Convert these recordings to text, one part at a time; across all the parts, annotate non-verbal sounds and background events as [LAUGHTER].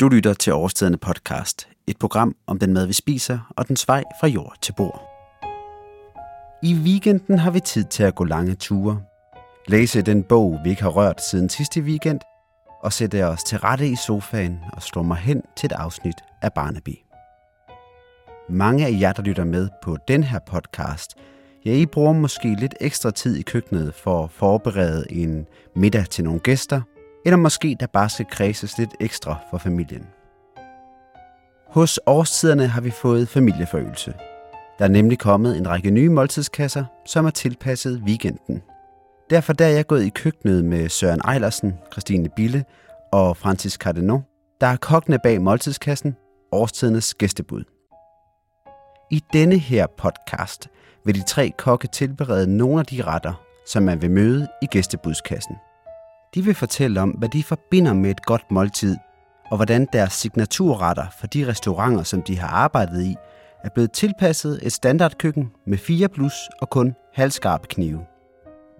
Du lytter til Årstiderne podcast, et program om den mad, vi spiser og den vej fra jord til bord. I weekenden har vi tid til at gå lange ture, læse den bog, vi ikke har rørt siden sidste weekend, og sætte os til rette i sofaen og slå mig hen til et afsnit af Barnaby. Mange af jer, der lytter med på den her podcast, ja, I bruger måske lidt ekstra tid i køkkenet for at forberede en middag til nogle gæster, eller måske der bare skal kredses lidt ekstra for familien. Hos årstiderne har vi fået familieforøgelse. Der er nemlig kommet en række nye måltidskasser, som er tilpasset weekenden. Derfor der er jeg gået i køkkenet med Søren Eilersen, Christine Bille og Francis Cardinaux, der er kokkene bag måltidskassen, årstidernes gæstebud. I denne her podcast vil de tre kokke tilberede nogle af de retter, som man vil møde i gæstebudskassen. De vil fortælle om, hvad de forbinder med et godt måltid, og hvordan deres signaturretter for de restauranter, som de har arbejdet i, er blevet tilpasset et standardkøkken med 4 plus og kun halvskarpe knive.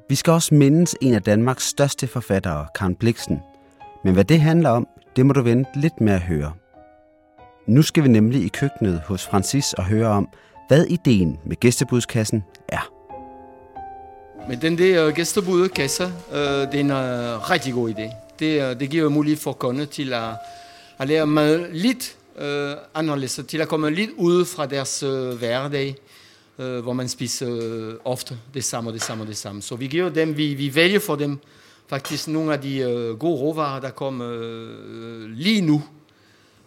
Vi skal også mindes en af Danmarks største forfattere, Karen Bliksen. Men hvad det handler om, det må du vente lidt med at høre. Nu skal vi nemlig i køkkenet hos Francis og høre om, hvad ideen med gæstebudskassen er. Men den der gæstebude kasse, øh, det er en uh, rigtig god idé. Det, uh, det giver mulighed for kunder til at, at lære mad lidt uh, anderledes, til at komme lidt ud fra deres uh, hverdag, uh, hvor man spiser uh, ofte det samme og det samme og det samme. Så vi giver dem, vi, vi vælger for dem faktisk nogle af de uh, gode råvarer, der kommer uh, lige nu.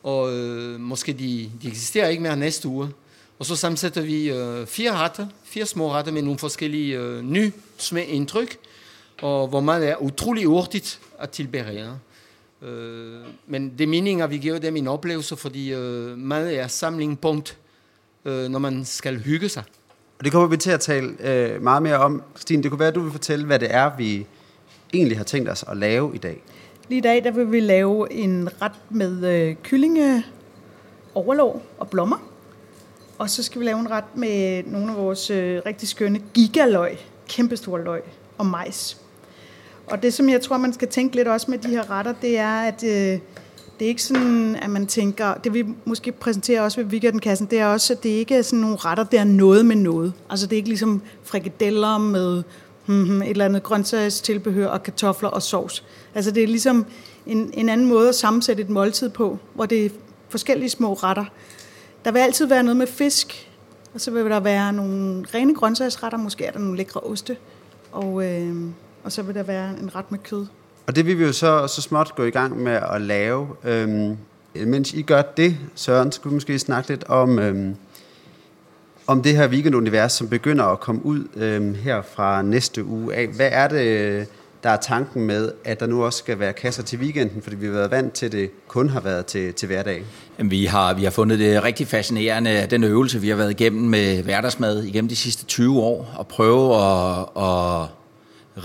Og uh, måske de, de eksisterer ikke mere næste uge. Og så sammensætter vi øh, fire retter, fire små retter med nogle forskellige øh, nye indtryk, og hvor meget er utrolig hurtigt at tilberede. Øh, men det er meningen, at vi giver dem en oplevelse, fordi øh, mad er samlingspunkt, øh, når man skal hygge sig. Og det kommer vi til at tale øh, meget mere om. Stine, det kunne være, at du vil fortælle, hvad det er, vi egentlig har tænkt os at lave i dag. Lige i dag der vil vi lave en ret med øh, kyllinge, overlov og blommer. Og så skal vi lave en ret med nogle af vores øh, rigtig skønne gigaløg, kæmpestore løg og majs. Og det, som jeg tror, man skal tænke lidt også med de her retter, det er, at øh, det er ikke sådan, at man tænker, det vi måske præsenterer også ved weekendkassen, det er også, at det ikke er sådan nogle retter, der er noget med noget. Altså det er ikke ligesom frikadeller med mm, et eller andet grøntsagstilbehør og kartofler og sovs. Altså det er ligesom en, en anden måde at sammensætte et måltid på, hvor det er forskellige små retter, der vil altid være noget med fisk, og så vil der være nogle rene grøntsagsretter, måske er der nogle lækre oste, og, øh, og så vil der være en ret med kød. Og det vil vi jo så, så småt gå i gang med at lave. Øhm, mens I gør det, Søren, skulle vi måske snakke lidt om, øhm, om det her weekendunivers, som begynder at komme ud øhm, her fra næste uge af. Hvad er det, der er tanken med, at der nu også skal være kasser til weekenden, fordi vi har været vant til, at det kun har været til, til hverdag? Vi har, vi har fundet det rigtig fascinerende, den øvelse, vi har været igennem med hverdagsmad igennem de sidste 20 år, og prøve at, at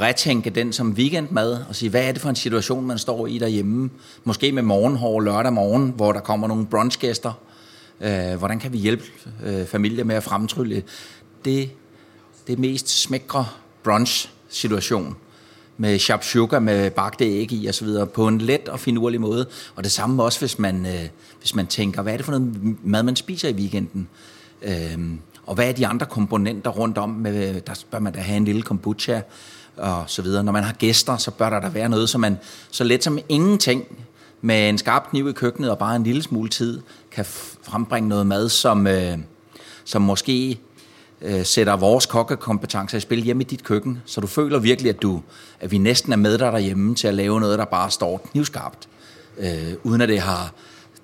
retænke den som weekendmad, og sige, hvad er det for en situation, man står i derhjemme? Måske med morgenhår lørdag morgen, hvor der kommer nogle brunchgæster. Øh, hvordan kan vi hjælpe øh, familier med at fremtrylle det, det mest smækre brunch-situation? Med sugar med bagte æg i osv. på en let og finurlig måde. Og det samme også, hvis man, øh, hvis man tænker, hvad er det for noget mad, man spiser i weekenden? Øh, og hvad er de andre komponenter rundt om? Med, der bør man da have en lille kombucha og så videre. Når man har gæster, så bør der da være noget, så man så let som ingenting med en skarp kniv i køkkenet og bare en lille smule tid kan frembringe noget mad, som, øh, som måske øh, sætter vores kokkekompetencer i spil hjemme i dit køkken, så du føler virkelig, at, du, at vi næsten er med dig derhjemme til at lave noget, der bare står knivskarpt, øh, uden at det har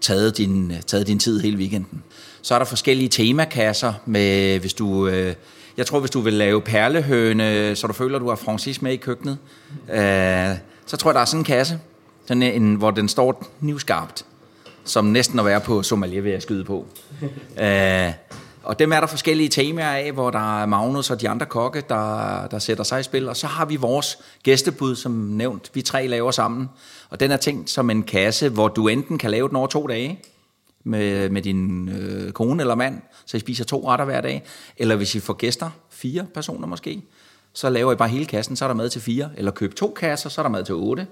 taget din, taget din tid hele weekenden. Så er der forskellige temakasser med, hvis du... Øh, jeg tror, hvis du vil lave perlehøne, så du føler, at du har Francis med i køkkenet, øh, så tror jeg, der er sådan en kasse, sådan en, hvor den står knivskarpt, som næsten at være på sommelier, vil jeg skyde på. [LAUGHS] Øh, og dem er der forskellige temaer af, hvor der er Magnus og de andre kokke, der, der sætter sig i spil. Og så har vi vores gæstebud, som nævnt, vi tre laver sammen. Og den er tænkt som en kasse, hvor du enten kan lave den over to dage med, med din øh, kone eller mand, så I spiser to retter hver dag. Eller hvis I får gæster, fire personer måske, så laver I bare hele kassen, så er der mad til fire. Eller køb to kasser, så er der mad til otte.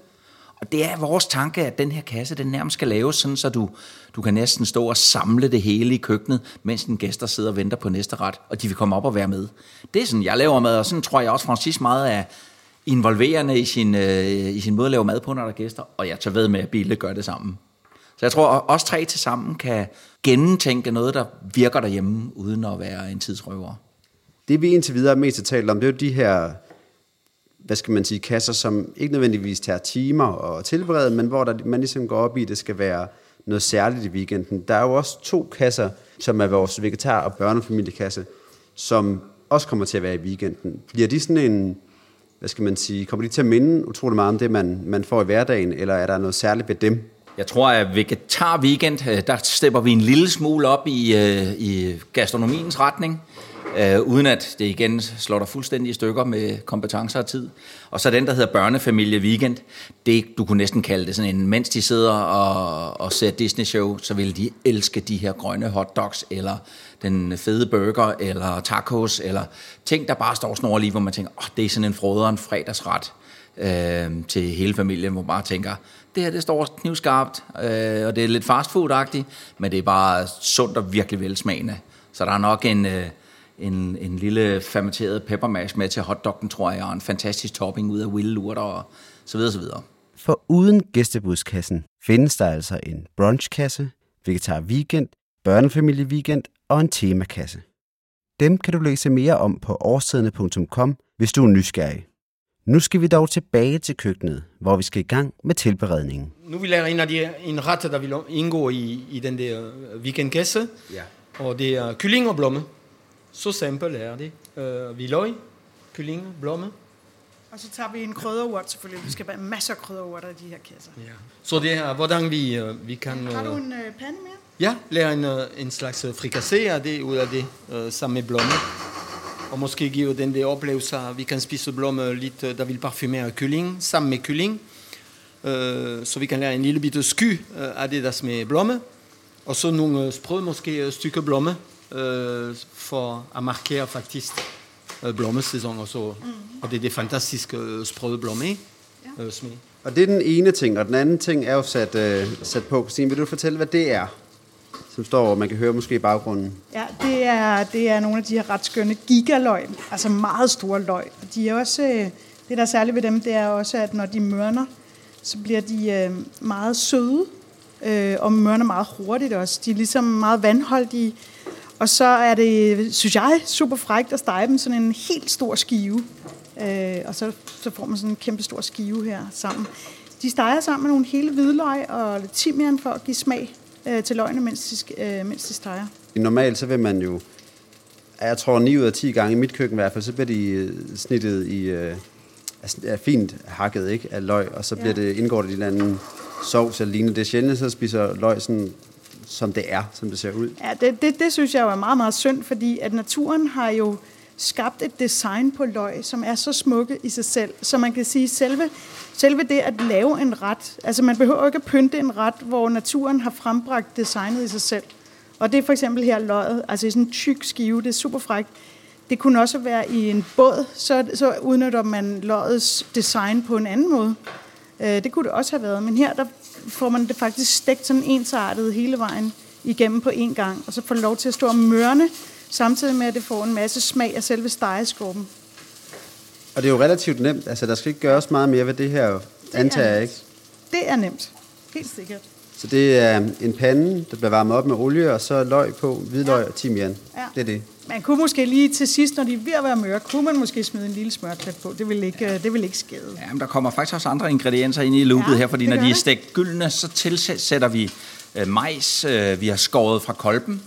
Og det er vores tanke, at den her kasse, den nærmest skal laves sådan, så du, du kan næsten stå og samle det hele i køkkenet, mens den gæster sidder og venter på næste ret, og de vil komme op og være med. Det er sådan, jeg laver mad, og sådan tror jeg også, Francis meget er involverende i sin, øh, i sin måde at lave mad på, når der er gæster, og jeg tager ved med, at Bille gør det sammen. Så jeg tror, at os tre til sammen kan gennemtænke noget, der virker derhjemme, uden at være en tidsrøver. Det vi indtil videre mest har talt om, det er jo de her hvad skal man sige, kasser, som ikke nødvendigvis tager timer at tilberede, men hvor der, man ligesom går op i, at det skal være noget særligt i weekenden. Der er jo også to kasser, som er vores vegetar- og børnefamiliekasse, som også kommer til at være i weekenden. Bliver de sådan en, hvad skal man sige, kommer de til at minde utrolig meget om det, man, man får i hverdagen, eller er der noget særligt ved dem? Jeg tror, at vegetar weekend, øh, der stepper vi en lille smule op i, øh, i gastronomiens retning øh, uden at det igen slår dig fuldstændig i stykker med kompetencer og tid. Og så den, der hedder Børnefamilie Weekend, det du kunne næsten kalde det sådan en, mens de sidder og, og ser Disney-show, så vil de elske de her grønne hotdogs, eller den fede burger, eller tacos, eller ting, der bare står snor lige, hvor man tænker, åh, oh, det er sådan en froderen fredagsret øh, til hele familien, hvor man bare tænker, det her det står knivskarpt, øh, og det er lidt fastfood-agtigt, men det er bare sundt og virkelig velsmagende. Så der er nok en, øh, en, en lille fermenteret peppermash med til hotdoggen, tror jeg, og en fantastisk topping ud af willurter og så videre, så videre. For uden gæstebudskassen findes der altså en brunchkasse, vegetar weekend, børnefamilie weekend og en temakasse. Dem kan du læse mere om på årstiderne.com, hvis du er nysgerrig. Nu skal vi dog tilbage til køkkenet, hvor vi skal i gang med tilberedningen. Nu vil jeg en af de en ret, der vil indgå i, i den der weekendkasse. Ja. Og det er kylling og blomme. Så simpelt er det. Uh, vi løg, kylling, blomme. Og så tager vi en krydderurt selvfølgelig. Vi skal have masser af krydderurter i de her kasser. Ja. Så det er, hvordan vi, uh, vi kan... Har du en uh, pande mere? Ja, lære en, uh, en slags frikassé af det, ud af det, uh, sammen med blomme. Og måske give den der oplevelse, at vi kan spise blomme lidt, der vil parfumere kylling, sammen med kylling. Uh, så vi kan lære en lille bitte sky uh, af det, der smager blomme. Og så nogle sprøde, måske stykke blomme, øh, for at markere faktisk øh, blommesæson og så. Mm. Og det er det fantastiske øh, sprøde blomme ja. øh, smag. Og det er den ene ting, og den anden ting er jo sat, øh, sat på. Christine, vil du fortælle, hvad det er? Som står, og man kan høre måske i baggrunden. Ja, det er, det er nogle af de her ret skønne gigaløg, altså meget store løg. De er også, øh, det der er særligt ved dem, det er også, at når de mørner, så bliver de øh, meget søde, øh, og mørner meget hurtigt også. De er ligesom meget vandholdige, og så er det, synes jeg, super frækt at stege dem sådan en helt stor skive. Øh, og så, så får man sådan en kæmpe stor skive her sammen. De steger sammen med nogle hele hvidløg og lidt timian for at give smag øh, til løgene, mens de, øh, mens de steger. Normalt så vil man jo, jeg tror 9 ud af 10 gange i mit køkken i hvert fald, så bliver de øh, snittet i, øh, er fint hakket ikke, af løg, og så bliver ja. det indgår det i en eller anden sovs eller lignende. Det er sjældent, så spiser løg sådan som det er, som det ser ud. Ja, det, det, det synes jeg jo er meget, meget synd, fordi at naturen har jo skabt et design på løg, som er så smukke i sig selv. Så man kan sige, selve, selve det at lave en ret, altså man behøver ikke at pynte en ret, hvor naturen har frembragt designet i sig selv. Og det er for eksempel her løget, altså i sådan en tyk skive, det er super frækt. Det kunne også være i en båd, så, så udnytter man løgets design på en anden måde. Øh, det kunne det også have været, men her der får man det faktisk stegt sådan ensartet hele vejen igennem på én gang, og så får det lov til at stå og mørne, samtidig med, at det får en masse smag af selve stegeskorpen. Og det er jo relativt nemt, altså der skal ikke gøres meget mere ved det her, det antager jeg ikke? Det er nemt, helt sikkert. Så det er en pande, der bliver varmet op med olie, og så løg på, hvidløg ja. og timian. Ja. Det er det. Man kunne måske lige til sidst, når de er ved at være mørke, kunne man måske smide en lille smørklat på. Det vil ikke, ja. det vil ikke skade. Ja, men der kommer faktisk også andre ingredienser ind i loopet ja, her, fordi når de er stegt gyldne, så tilsætter vi øh, majs, øh, vi har skåret fra kolben,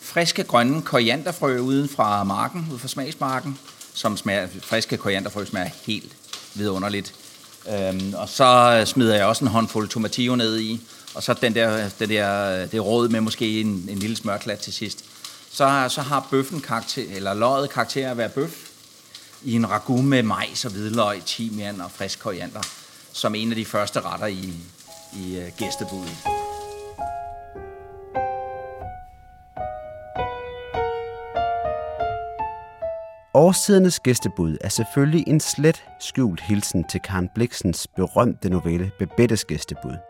friske grønne korianderfrø uden fra marken, ud fra smagsmarken, som smager, friske korianderfrø smager helt vidunderligt. Øhm, og så smider jeg også en håndfuld tomatillo ned i, og så den der, den der, det råd med måske en, en lille smørklat til sidst så, så har bøffen karakter, eller løget karakter at være bøf, i en ragu med majs og hvidløg, timian og frisk koriander, som en af de første retter i, i øh, uh, gæstebuddet. Årstidernes gæstebud er selvfølgelig en slet skjult hilsen til Karen Bliksens berømte novelle Bebettes gæstebud.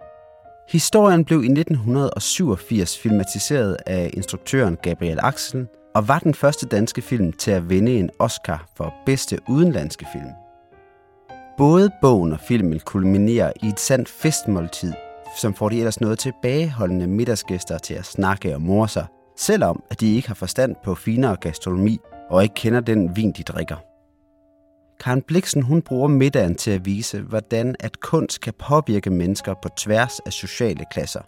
Historien blev i 1987 filmatiseret af instruktøren Gabriel Axel og var den første danske film til at vinde en Oscar for bedste udenlandske film. Både bogen og filmen kulminerer i et sandt festmåltid, som får de ellers noget tilbageholdende middagsgæster til at snakke og morse, sig, selvom at de ikke har forstand på finere gastronomi og ikke kender den vin, de drikker. Karen Bliksen hun bruger middagen til at vise, hvordan at kunst kan påvirke mennesker på tværs af sociale klasser.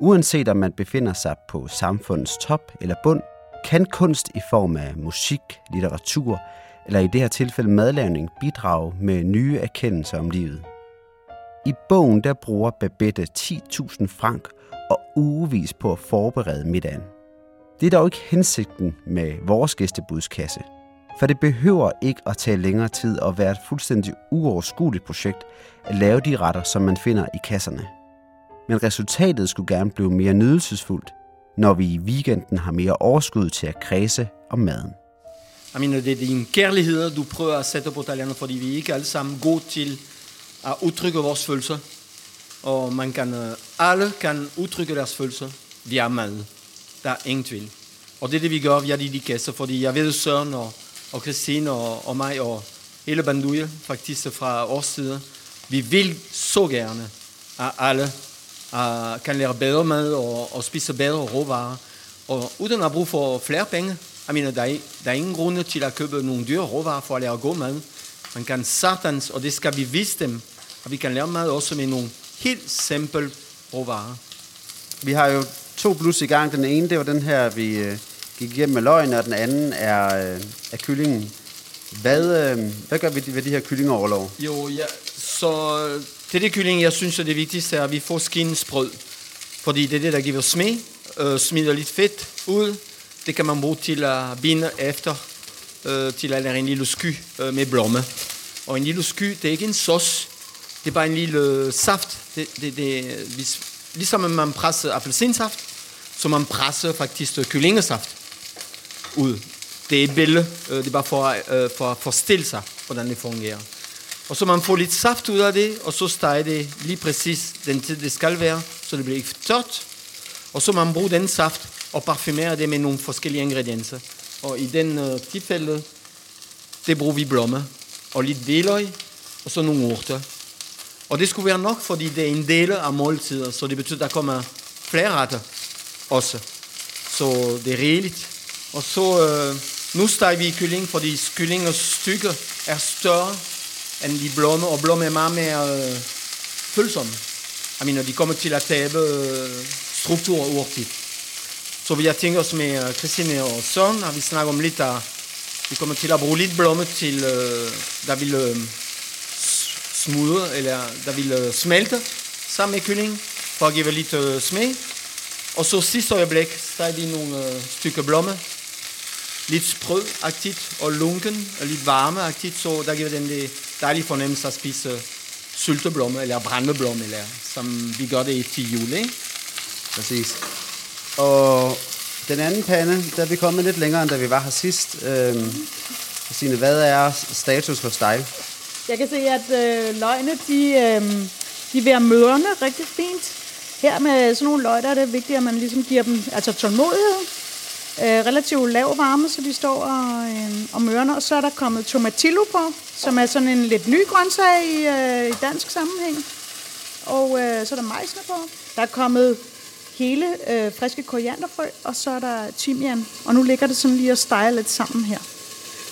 Uanset om man befinder sig på samfundets top eller bund, kan kunst i form af musik, litteratur eller i det her tilfælde madlavning bidrage med nye erkendelser om livet. I bogen der bruger Babette 10.000 frank og ugevis på at forberede middagen. Det er dog ikke hensigten med vores gæstebudskasse, for det behøver ikke at tage længere tid og være et fuldstændig uoverskueligt projekt at lave de retter, som man finder i kasserne. Men resultatet skulle gerne blive mere nydelsesfuldt, når vi i weekenden har mere overskud til at kredse om maden. Jeg mener, det er din kærlighed, du prøver at sætte på italienerne, fordi vi er ikke alle sammen gode til at udtrykke vores følelser. Og man kan, øh, alle kan udtrykke deres følelser via mad. Der er ingen tvivl. Og det er det, vi gør via de, de kasser, fordi jeg ved, Søren og, og Christine og, og mig og hele banduje, faktisk fra vores side. vi vil så gerne, at alle uh, kan lære bedre mad og, og spise bedre råvarer. Og uden at bruge for flere penge, jeg mener, der er, der er ingen grund til at købe nogle dyre råvarer for at lære god mad. Man kan satans, og det skal vi vise dem, at vi kan lære mad også med nogle helt simple råvarer. Vi har jo to blus i gang. Den ene, det var den her, vi øh, gik hjem med løgn, og den anden er, øh, er kyllingen. Hvad, øh, hvad gør vi ved de her kyllingeoverlov? Jo, ja, så øh, det er det kylling, jeg synes er det vigtigste, er, at vi får skinsbrød. Fordi det er det, der giver smid. øh, smider lidt fedt ud. Det kan man bruge til at binde efter, øh, til at lave en lille sky øh, med blomme. Og en lille sky, det er ikke en sauce, det er bare en lille øh, saft. Det, det, det, øh, hvis, ligesom man presser appelsinsaft, så man presser faktisk kyllingesaft ud. Det er et billede, øh, det er bare for, øh, for at forestille sig, hvordan det fungerer. Og så man får lidt saft ud af det, og så steger det lige præcis den tid, det skal være, så det bliver ikke tørt. Og så man bruger den saft og parfumerer det med nogle forskellige ingredienser. Og i den uh, tilfælde, det bruger vi blomme og lidt veløg, og så nogle urter. Og det skulle være nok, fordi det er en del af måltider, så det betyder, at der kommer flere retter også. Så det er rigeligt. Og så, øh, nu steger vi kylling, fordi kyllingers stykker er større end de blomme, og blomme er meget mere øh, følsomme. Jeg mener, de kommer til at tabe øh, struktur hurtigt. Så vi har tænkt os med øh, Christine og Søren, at vi snakker om lidt, at vi kommer til at bruge lidt blomme til, øh, der vil øh, smudre, eller der vil øh, smelte sammen med kylling, for at give lidt øh, smag. Og så sidste øjeblik, så er vi nogle øh, stykker blomme, lidt sprødagtigt og lunken, og lidt varmeagtigt, så der giver den det dejlige fornemmelse at spise sylteblomme, eller brændeblomme, eller som vi gør det til jul, ikke? Præcis. Og den anden pande, der er vi kommet lidt længere, end da vi var her sidst. Øhm, Christine, hvad er status hos dig? Jeg kan se, at øh, løgene, de, øh, de er ved at mørne rigtig fint. Her med sådan nogle løg, der er det vigtigt, at man ligesom giver dem altså tålmodighed. Øh, relativt lav varme, så de står og, øh, og mørner. Og så er der kommet tomatillo på, som er sådan en lidt ny grøntsag i, øh, i dansk sammenhæng. Og øh, så er der majsene på. Der er kommet hele øh, friske korianderfrø, og så er der timian. Og nu ligger det sådan lige og steger lidt sammen her.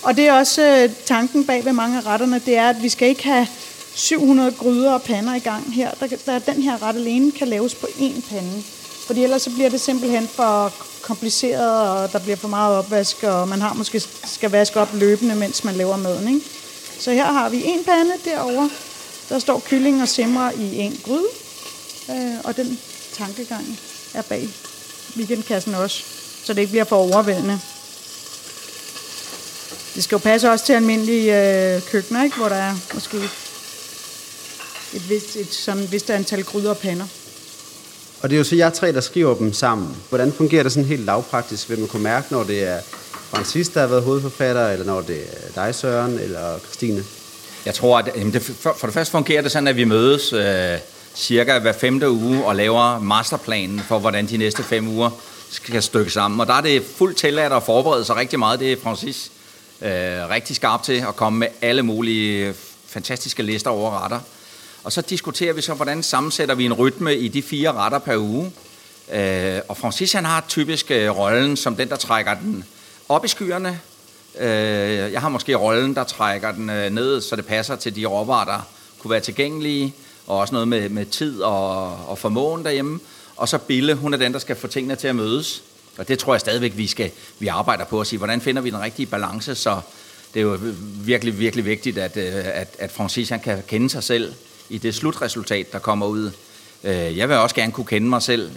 Og det er også øh, tanken bag ved mange af retterne, det er, at vi skal ikke have 700 gryder og pander i gang her. Der, der, den her ret alene kan laves på én pande. Fordi ellers så bliver det simpelthen for kompliceret, og der bliver for meget opvask, og man har måske skal vaske op løbende, mens man laver maden. Ikke? Så her har vi en pande derovre. Der står kylling og simrer i en gryde. Øh, og den tankegang er bag weekendkassen også, så det ikke bliver for overvældende. Det skal jo passe også til almindelige øh, køkkener, ikke? hvor der er måske et vist, et sådan vist antal gryder og pander. Og det er jo så jer tre, der skriver dem sammen. Hvordan fungerer det sådan helt lavpraktisk? Vil man kunne mærke, når det er Francis, der har været hovedforfatter, eller når det er dig, Søren, eller Christine? Jeg tror, at jamen det, for, for det første fungerer det sådan, at vi mødes øh, cirka hver femte uge og laver masterplanen for, hvordan de næste fem uger skal stykke sammen. Og der er det fuldt tilladt at forberede sig rigtig meget. Det er Francis øh, rigtig skarp til at komme med alle mulige fantastiske lister over retter. Og så diskuterer vi så, hvordan sammensætter vi en rytme i de fire retter per uge. Øh, og Francis han har typisk øh, rollen som den, der trækker den op i skyerne. Øh, jeg har måske rollen, der trækker den øh, ned, så det passer til de råvarer, der kunne være tilgængelige, og også noget med, med tid og, og formåen derhjemme. Og så Bille, hun er den, der skal få tingene til at mødes. Og det tror jeg stadigvæk, vi, skal, vi arbejder på at sige, hvordan finder vi den rigtige balance, så det er jo virkelig, virkelig vigtigt, at, øh, at, at Francis han kan kende sig selv i det slutresultat, der kommer ud. Øh, jeg vil også gerne kunne kende mig selv,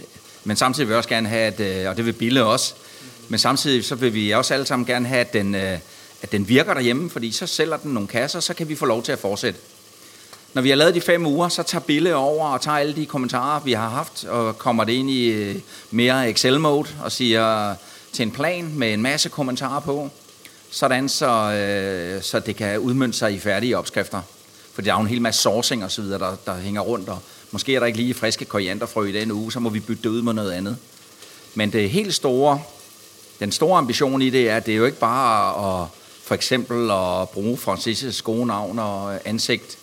men samtidig vil jeg også gerne have, at, øh, og det vil Bille også, men samtidig så vil vi også alle sammen gerne have, at den, øh, at den virker derhjemme, fordi så sælger den nogle kasser, så kan vi få lov til at fortsætte. Når vi har lavet de fem uger, så tager Bille over og tager alle de kommentarer, vi har haft, og kommer det ind i mere Excel-mode og siger til en plan med en masse kommentarer på, sådan så, så det kan udmønte sig i færdige opskrifter. For der er jo en hel masse sourcing og så videre, der, der hænger rundt, og måske er der ikke lige friske korianderfrø i den uge, så må vi bytte det ud med noget andet. Men det helt store, den store ambition i det er, at det er jo ikke bare at for eksempel at bruge Francis' gode navn og ansigt,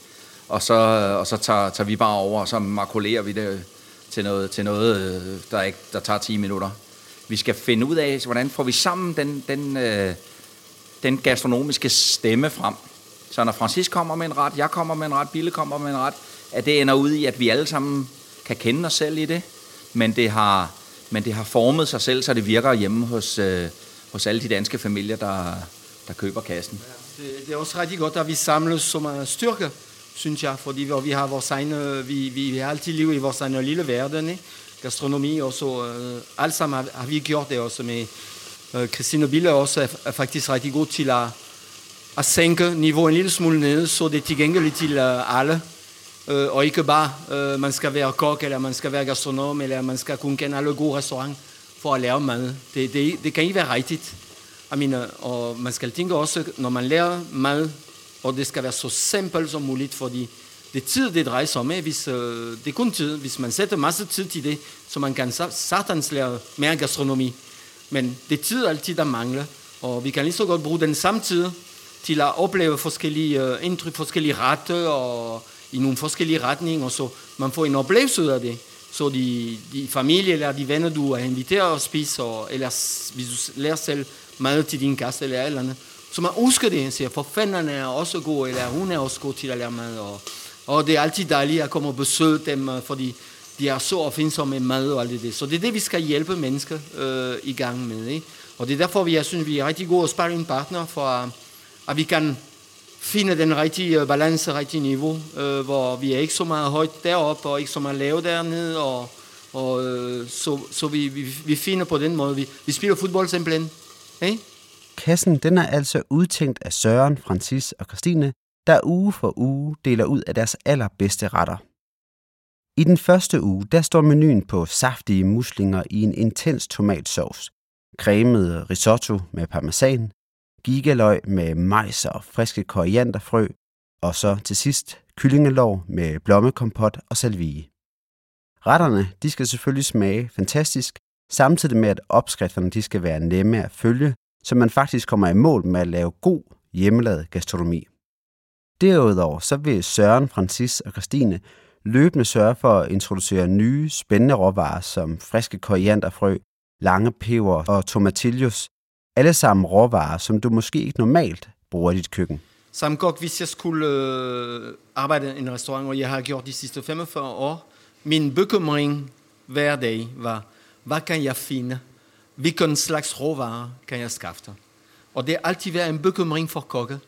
og så, og så tager, tager vi bare over, og så makulerer vi det til noget, til noget der, ikke, der tager 10 minutter. Vi skal finde ud af, hvordan får vi sammen den, den, øh, den gastronomiske stemme frem. Så når Francis kommer med en ret, jeg kommer med en ret, Bille kommer med en ret, at det ender ud i, at vi alle sammen kan kende os selv i det, men det har, men det har formet sig selv, så det virker hjemme hos, øh, hos alle de danske familier, der, der køber kassen. Det, det er også rigtig godt, at vi samles som en styrke, synes jeg, fordi vi har, vores egne, vi, vi, vi har altid liv i vores egne lille verden, ikke? gastronomi, og så øh, alt sammen har, har vi gjort det også med Øh, Christine Bille også er, er faktisk rigtig god til at, at sænke niveauet en lille smule ned, så det er tilgængeligt til uh, alle. Uh, og ikke bare, uh, man skal være kok, eller man skal være gastronom, eller man skal kunne kende alle gode restauranter for at lære mad. Det, det, det kan ikke være rigtigt. I mean, euh, og man skal tænke også, når man lærer mad, og det skal være så simpelt som muligt, fordi det er tid, det drejer sig om. Hvis, uh, det er kun tid. Hvis man sætter masse tid til det, så man kan satans lære mere gastronomi. Men det er tid altid, der mangler, og vi kan lige så godt bruge den samme tid til at opleve forskellige uh, indtryk, forskellige rette og i nogle forskellige retninger, så man får en oplevelse af det. Så de, de familie eller de venner, du er inviteret at spise, og, eller hvis du lærer selv mad til din gæst eller et eller andet, så man husker det, siger, for fanderne er også god, eller hun er også god til at lære mad, og, og det er altid dejligt at komme og besøge dem, øh, fordi de er så opfindsomme med mad og alt det. Så det er det, vi skal hjælpe mennesker øh, i gang med. Ikke? Og det er derfor, vi, jeg synes, vi er rigtig gode sparringpartner, for at vi kan finde den rigtige øh, balance, rigtige niveau, øh, hvor vi er ikke så meget højt deroppe, og ikke så meget lavt dernede, og, og øh, så, så vi, vi, vi finder på den måde. Vi, vi spiller fodbold simpelthen. Hey? Kassen den er altså udtænkt af Søren, Francis og Christine, der uge for uge deler ud af deres allerbedste retter. I den første uge, der står menuen på saftige muslinger i en intens tomatsovs, cremet risotto med parmesan, gigaløg med majs og friske korianderfrø, og så til sidst kyllingelov med blommekompot og salvie. Retterne de skal selvfølgelig smage fantastisk, samtidig med at opskrifterne de skal være nemme at følge, så man faktisk kommer i mål med at lave god hjemmelavet gastronomi. Derudover så vil Søren, Francis og Christine løbende sørge for at introducere nye, spændende råvarer som friske korianderfrø, lange peber og tomatillos. Alle sammen råvarer, som du måske ikke normalt bruger i dit køkken. Som kok, hvis jeg skulle øh, arbejde i en restaurant, og jeg har gjort de sidste 45 år, min bekymring hver dag var, hvad kan jeg finde? Hvilken slags råvarer kan jeg skaffe? Og det har altid været en bekymring for kokke,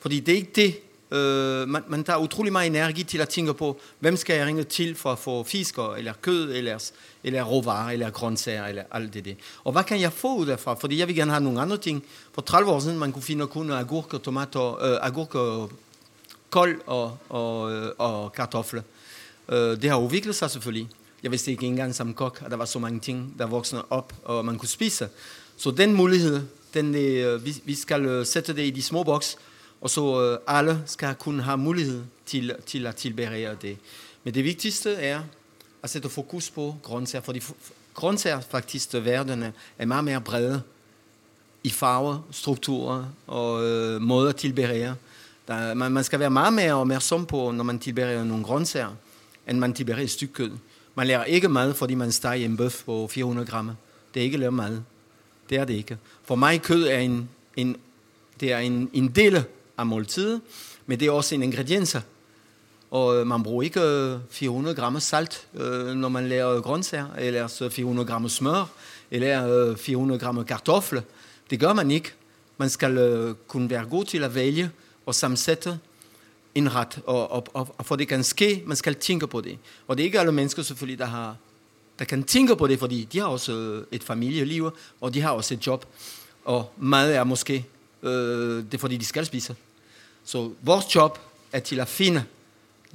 fordi det er ikke det, Øh, man, man tager utrolig meget energi til at tænke på, hvem skal jeg ringe til for at få fisker, eller kød, eller, eller råvarer, eller grøntsager, eller alt det der. Og hvad kan jeg få ud derfra? Fordi jeg vil gerne have nogle andre ting. For 30 år siden, man kunne finde kun agurker, tomater, øh, agurker, kold og, og, øh, og kartofler. Øh, det har udviklet sig selvfølgelig. Jeg vidste ikke engang som kok, at der var så mange ting, der voksede op, og man kunne spise. Så den mulighed Den, øh, vi, vi skal øh, sætte det i de små boks, og så øh, alle skal kunne have mulighed til, til at tilberede det. Men det vigtigste er at sætte fokus på grøntsager, fordi grøntsager faktisk øh, verden er meget mere brede i farver, strukturer og øh, måder at tilberede. Der, man, man skal være meget mere opmærksom på, når man tilbereder nogle grøntsager, end man tilbereder et stykke kød. Man lærer ikke mad, fordi man steger en bøf på 400 gram. Det er ikke lære mad. Det er det ikke. For mig kød er en, en, det er en, en del af måltidet, men det er også en ingredienser. Og øh, man bruger ikke øh, 400 gram salt, øh, når man laver grøntsager, eller 400 gram smør, eller 400 gram kartofle. Det gør man ikke. Man skal kunne være god til at vælge og sammensætte en ret, og, og, og, og for det kan ske, man skal tænke på det. Og det er ikke alle mennesker selvfølgelig, der, har, der kan tænke på det, fordi de har også et familieliv, og de har også et job. Og mad er måske øh, det, er fordi de skal spise. Så vores job er til at finde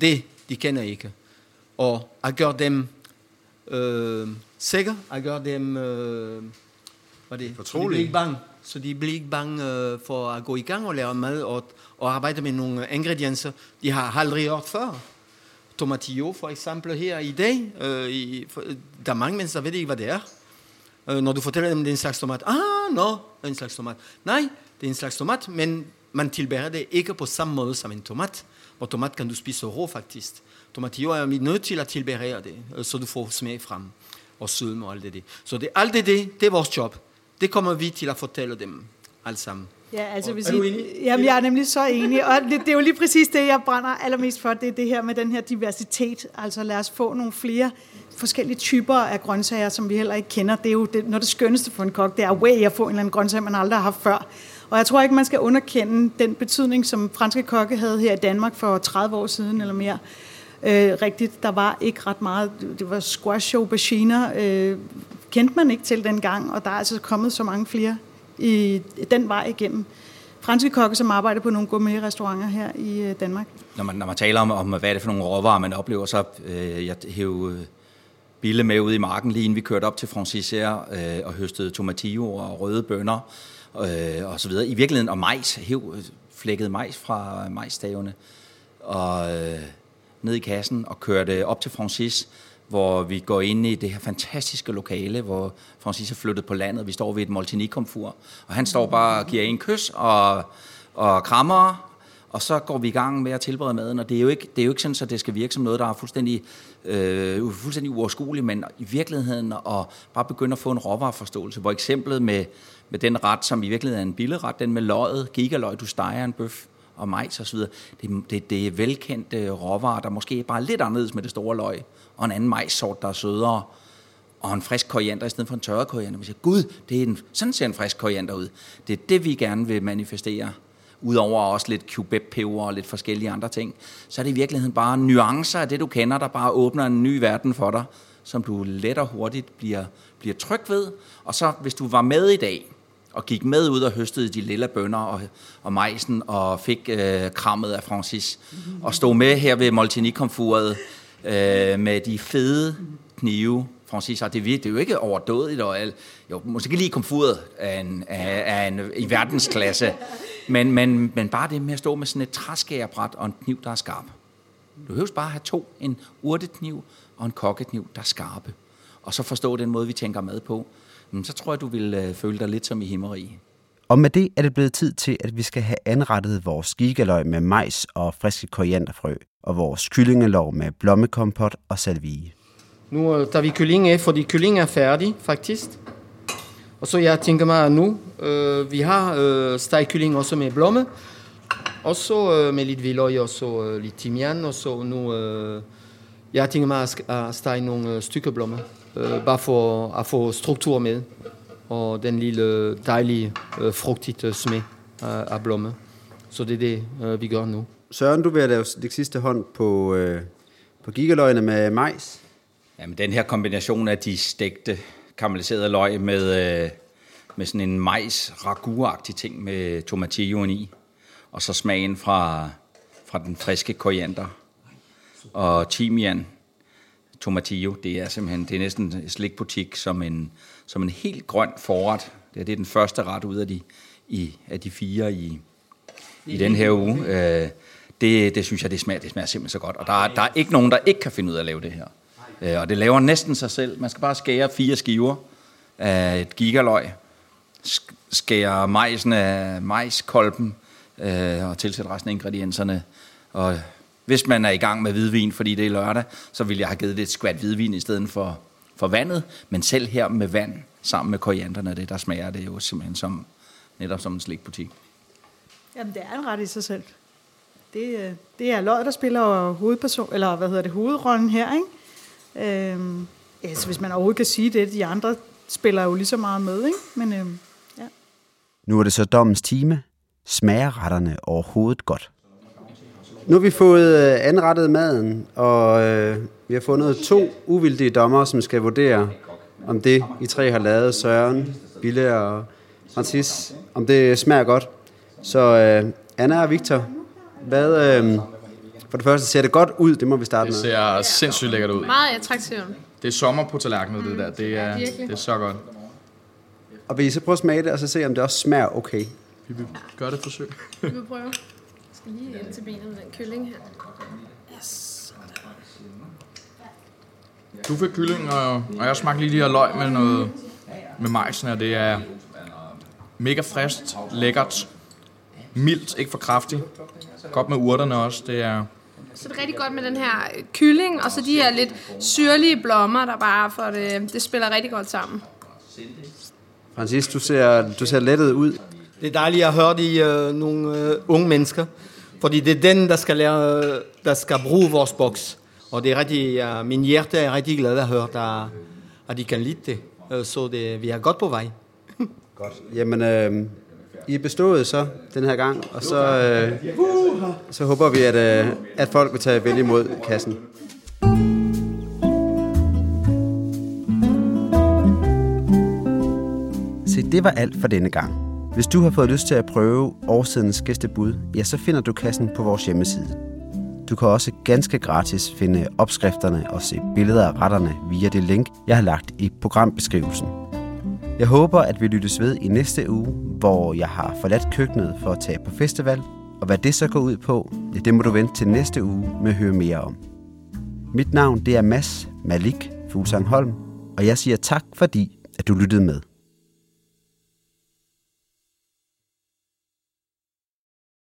det, de kender ikke. Og at gøre dem øh, sikre, at gøre dem øh, hvad det, Fortrolige. ikke bange. Så de bliver ikke bange øh, for at gå i gang og lave mad og, og arbejde med nogle ingredienser, de har aldrig hørt før. Tomatillo for eksempel her i dag. Øh, i, for, der er mange mennesker, der ved ikke, hvad det er. Øh, når du fortæller dem, det er en slags tomat. Ah, no, en slags tomat. Nej, det er en slags tomat, men man tilbereder det ikke på samme måde som en tomat. Og tomat kan du spise rå faktisk. Tomatillo er vi nødt til at tilberede det, øh, så du får smag frem og sødme og alt det. Så det, alt det, det er vores job. Det kommer vi til at fortælle dem alle sammen. Ja, altså, hvis er du I, enig? Jamen, jeg er nemlig så enig, og det, det er jo lige præcis det, jeg brænder allermest for, det er det her med den her diversitet. Altså lad os få nogle flere forskellige typer af grøntsager, som vi heller ikke kender. Det er jo det, når det skønneste for en kok, det er way at få en eller anden grøntsag, man aldrig har haft før. Og jeg tror ikke, man skal underkende den betydning, som franske kokke havde her i Danmark for 30 år siden eller mere. Øh, rigtigt, der var ikke ret meget. Det var squash og auberginer, øh, kendte man ikke til dengang, og der er altså kommet så mange flere i den vej igennem. Franske kokke, som arbejder på nogle gourmet-restauranter her i øh, Danmark. Når man, når man taler om, om, hvad er det for nogle råvarer, man oplever, så øh, jeg hæv øh, Bille med ud i marken, lige inden vi kørte op til Franciser øh, og høstede tomatillo og røde bønner, øh, og så videre. I virkeligheden, og majs, hæv flækkede flækket majs fra majsstavene, og øh, ned i kassen, og kørte op til Francis, hvor vi går ind i det her fantastiske lokale, hvor Francis er flyttet på landet. Vi står ved et Molteni-komfur, og han står bare og giver en kys og, og krammer, og så går vi i gang med at tilberede maden, og det er jo ikke, det er jo ikke sådan, at det skal virke som noget, der er fuldstændig, øh, fuldstændig uoverskueligt, men i virkeligheden at bare begynde at få en råvareforståelse, hvor eksemplet med, med den ret, som i virkeligheden er en billeret, den med løget, gigaløg, du steger en bøf, og majs osv. Det, det, det er velkendte råvarer, der måske er bare lidt anderledes med det store løg, og en anden majssort, der er sødere, og en frisk koriander i stedet for en tørret koriander. Man siger, gud, det er en, sådan ser en frisk koriander ud. Det er det, vi gerne vil manifestere. Udover også lidt Quebec-peber og lidt forskellige andre ting, så er det i virkeligheden bare nuancer af det, du kender, der bare åbner en ny verden for dig, som du let og hurtigt bliver, bliver tryg ved. Og så, hvis du var med i dag, og gik med ud og høstede de lille bønder og, og majsen og fik øh, krammet af Francis. Mm-hmm. Og stod med her ved Moltini-komfuret øh, med de fede knive. Francis sagde, det, det er jo ikke overdådigt, og jo, måske lige komfuret af en, af, af en, i verdensklasse, men, men, men bare det med at stå med sådan et træskærebræt og en kniv, der er skarp. Du behøver bare have to, en urtekniv og en kokkekniv, der er skarpe. Og så forstå den måde, vi tænker mad på så tror jeg, du vil øh, føle dig lidt som i himmerige. Og med det er det blevet tid til, at vi skal have anrettet vores gigaløg med majs og friske korianderfrø, og vores kyllingelov med blommekompot og salvie. Nu øh, tager vi kylling af, fordi kylling er færdig, faktisk. Og så jeg tænker mig, at nu øh, vi har øh, stegkylling også med blomme, og så øh, med lidt hvidløg og så øh, lidt timian, og så nu øh, jeg tænker mig at stege nogle øh, stykker blomme øh, bare for at få struktur med, og den lille dejlige øh, frugtige smag af, af blomme. Så det er det, øh, vi gør nu. Søren, du vil lave det sidste hånd på, øh, på gigaløgene med majs. Jamen, den her kombination af de stegte karamelliseret løg med, øh, med sådan en majs ragu ting med tomatilloen i, og så smagen fra, fra den friske koriander og timian, Tomatillo, det er simpelthen, det er næsten en slikbutik som en, som en helt grøn forret. Det er, det er den første ret ud af de, i, af de fire i, i den her uge. Øh, det, det synes jeg, det smager, det smager simpelthen så godt. Og der, der er ikke nogen, der ikke kan finde ud af at lave det her. Øh, og det laver næsten sig selv. Man skal bare skære fire skiver af et gigaløg, skære majsen af majskolben øh, og tilsætte resten af ingredienserne. Og hvis man er i gang med hvidvin, fordi det er lørdag, så vil jeg have givet det et skvat hvidvin i stedet for, for vandet. Men selv her med vand, sammen med korianderne, det der smager det jo simpelthen som, netop som en slikbutik. Jamen, det er en ret i sig selv. Det, øh, det er løg, der spiller hovedperson, eller hvad hedder det, hovedrollen her, ikke? Øhm, altså, hvis man overhovedet kan sige det, de andre spiller jo lige så meget med, ikke? Men øhm, ja. Nu er det så dommens time. Smager retterne overhovedet godt? Nu har vi fået øh, anrettet maden, og øh, vi har fundet to uvildige dommer, som skal vurdere, om det, I tre har lavet, Søren, Bille og Francis, om det smager godt. Så øh, Anna og Victor, hvad, øh, for det første ser det godt ud, det må vi starte Det med. ser sindssygt lækkert ud. Meget attraktivt. Det er sommer på tallerkenet, det der. Det er, virkelig. det er så godt. Og vil I så prøve at smage det, og så se, om det også smager okay? Vi vil gøre det forsøg. Vi vil prøve. Jeg skal lige ind til benet med den kylling her. Yes. Du fik kylling, og, og jeg smagte lige de her løg med noget med majsen her. Det er mega friskt, lækkert, mildt, ikke for kraftigt. Godt med urterne også. Det er, Så det er rigtig godt med den her kylling, og så de her lidt syrlige blommer, der bare for det, det spiller rigtig godt sammen. Francis, du ser, du ser lettet ud. Det er dejligt at høre de øh, nogle øh, unge mennesker, fordi det er den, der skal, lære, øh, der skal bruge vores boks. Og det er rigtig, ja, min hjerte er rigtig glad at høre, der, at de kan lide det. Øh, Så det, vi er godt på vej. Jamen, øh, i er bestået så den her gang, og så, øh, så håber vi, at, øh, at folk vil tage vel imod kassen. Se, det var alt for denne gang. Hvis du har fået lyst til at prøve årsidens gæstebud, ja, så finder du kassen på vores hjemmeside. Du kan også ganske gratis finde opskrifterne og se billeder af retterne via det link, jeg har lagt i programbeskrivelsen. Jeg håber, at vi lyttes ved i næste uge, hvor jeg har forladt køkkenet for at tage på festival. Og hvad det så går ud på, ja, det må du vente til næste uge med at høre mere om. Mit navn det er Mads Malik Fuglsang Holm, og jeg siger tak fordi, at du lyttede med.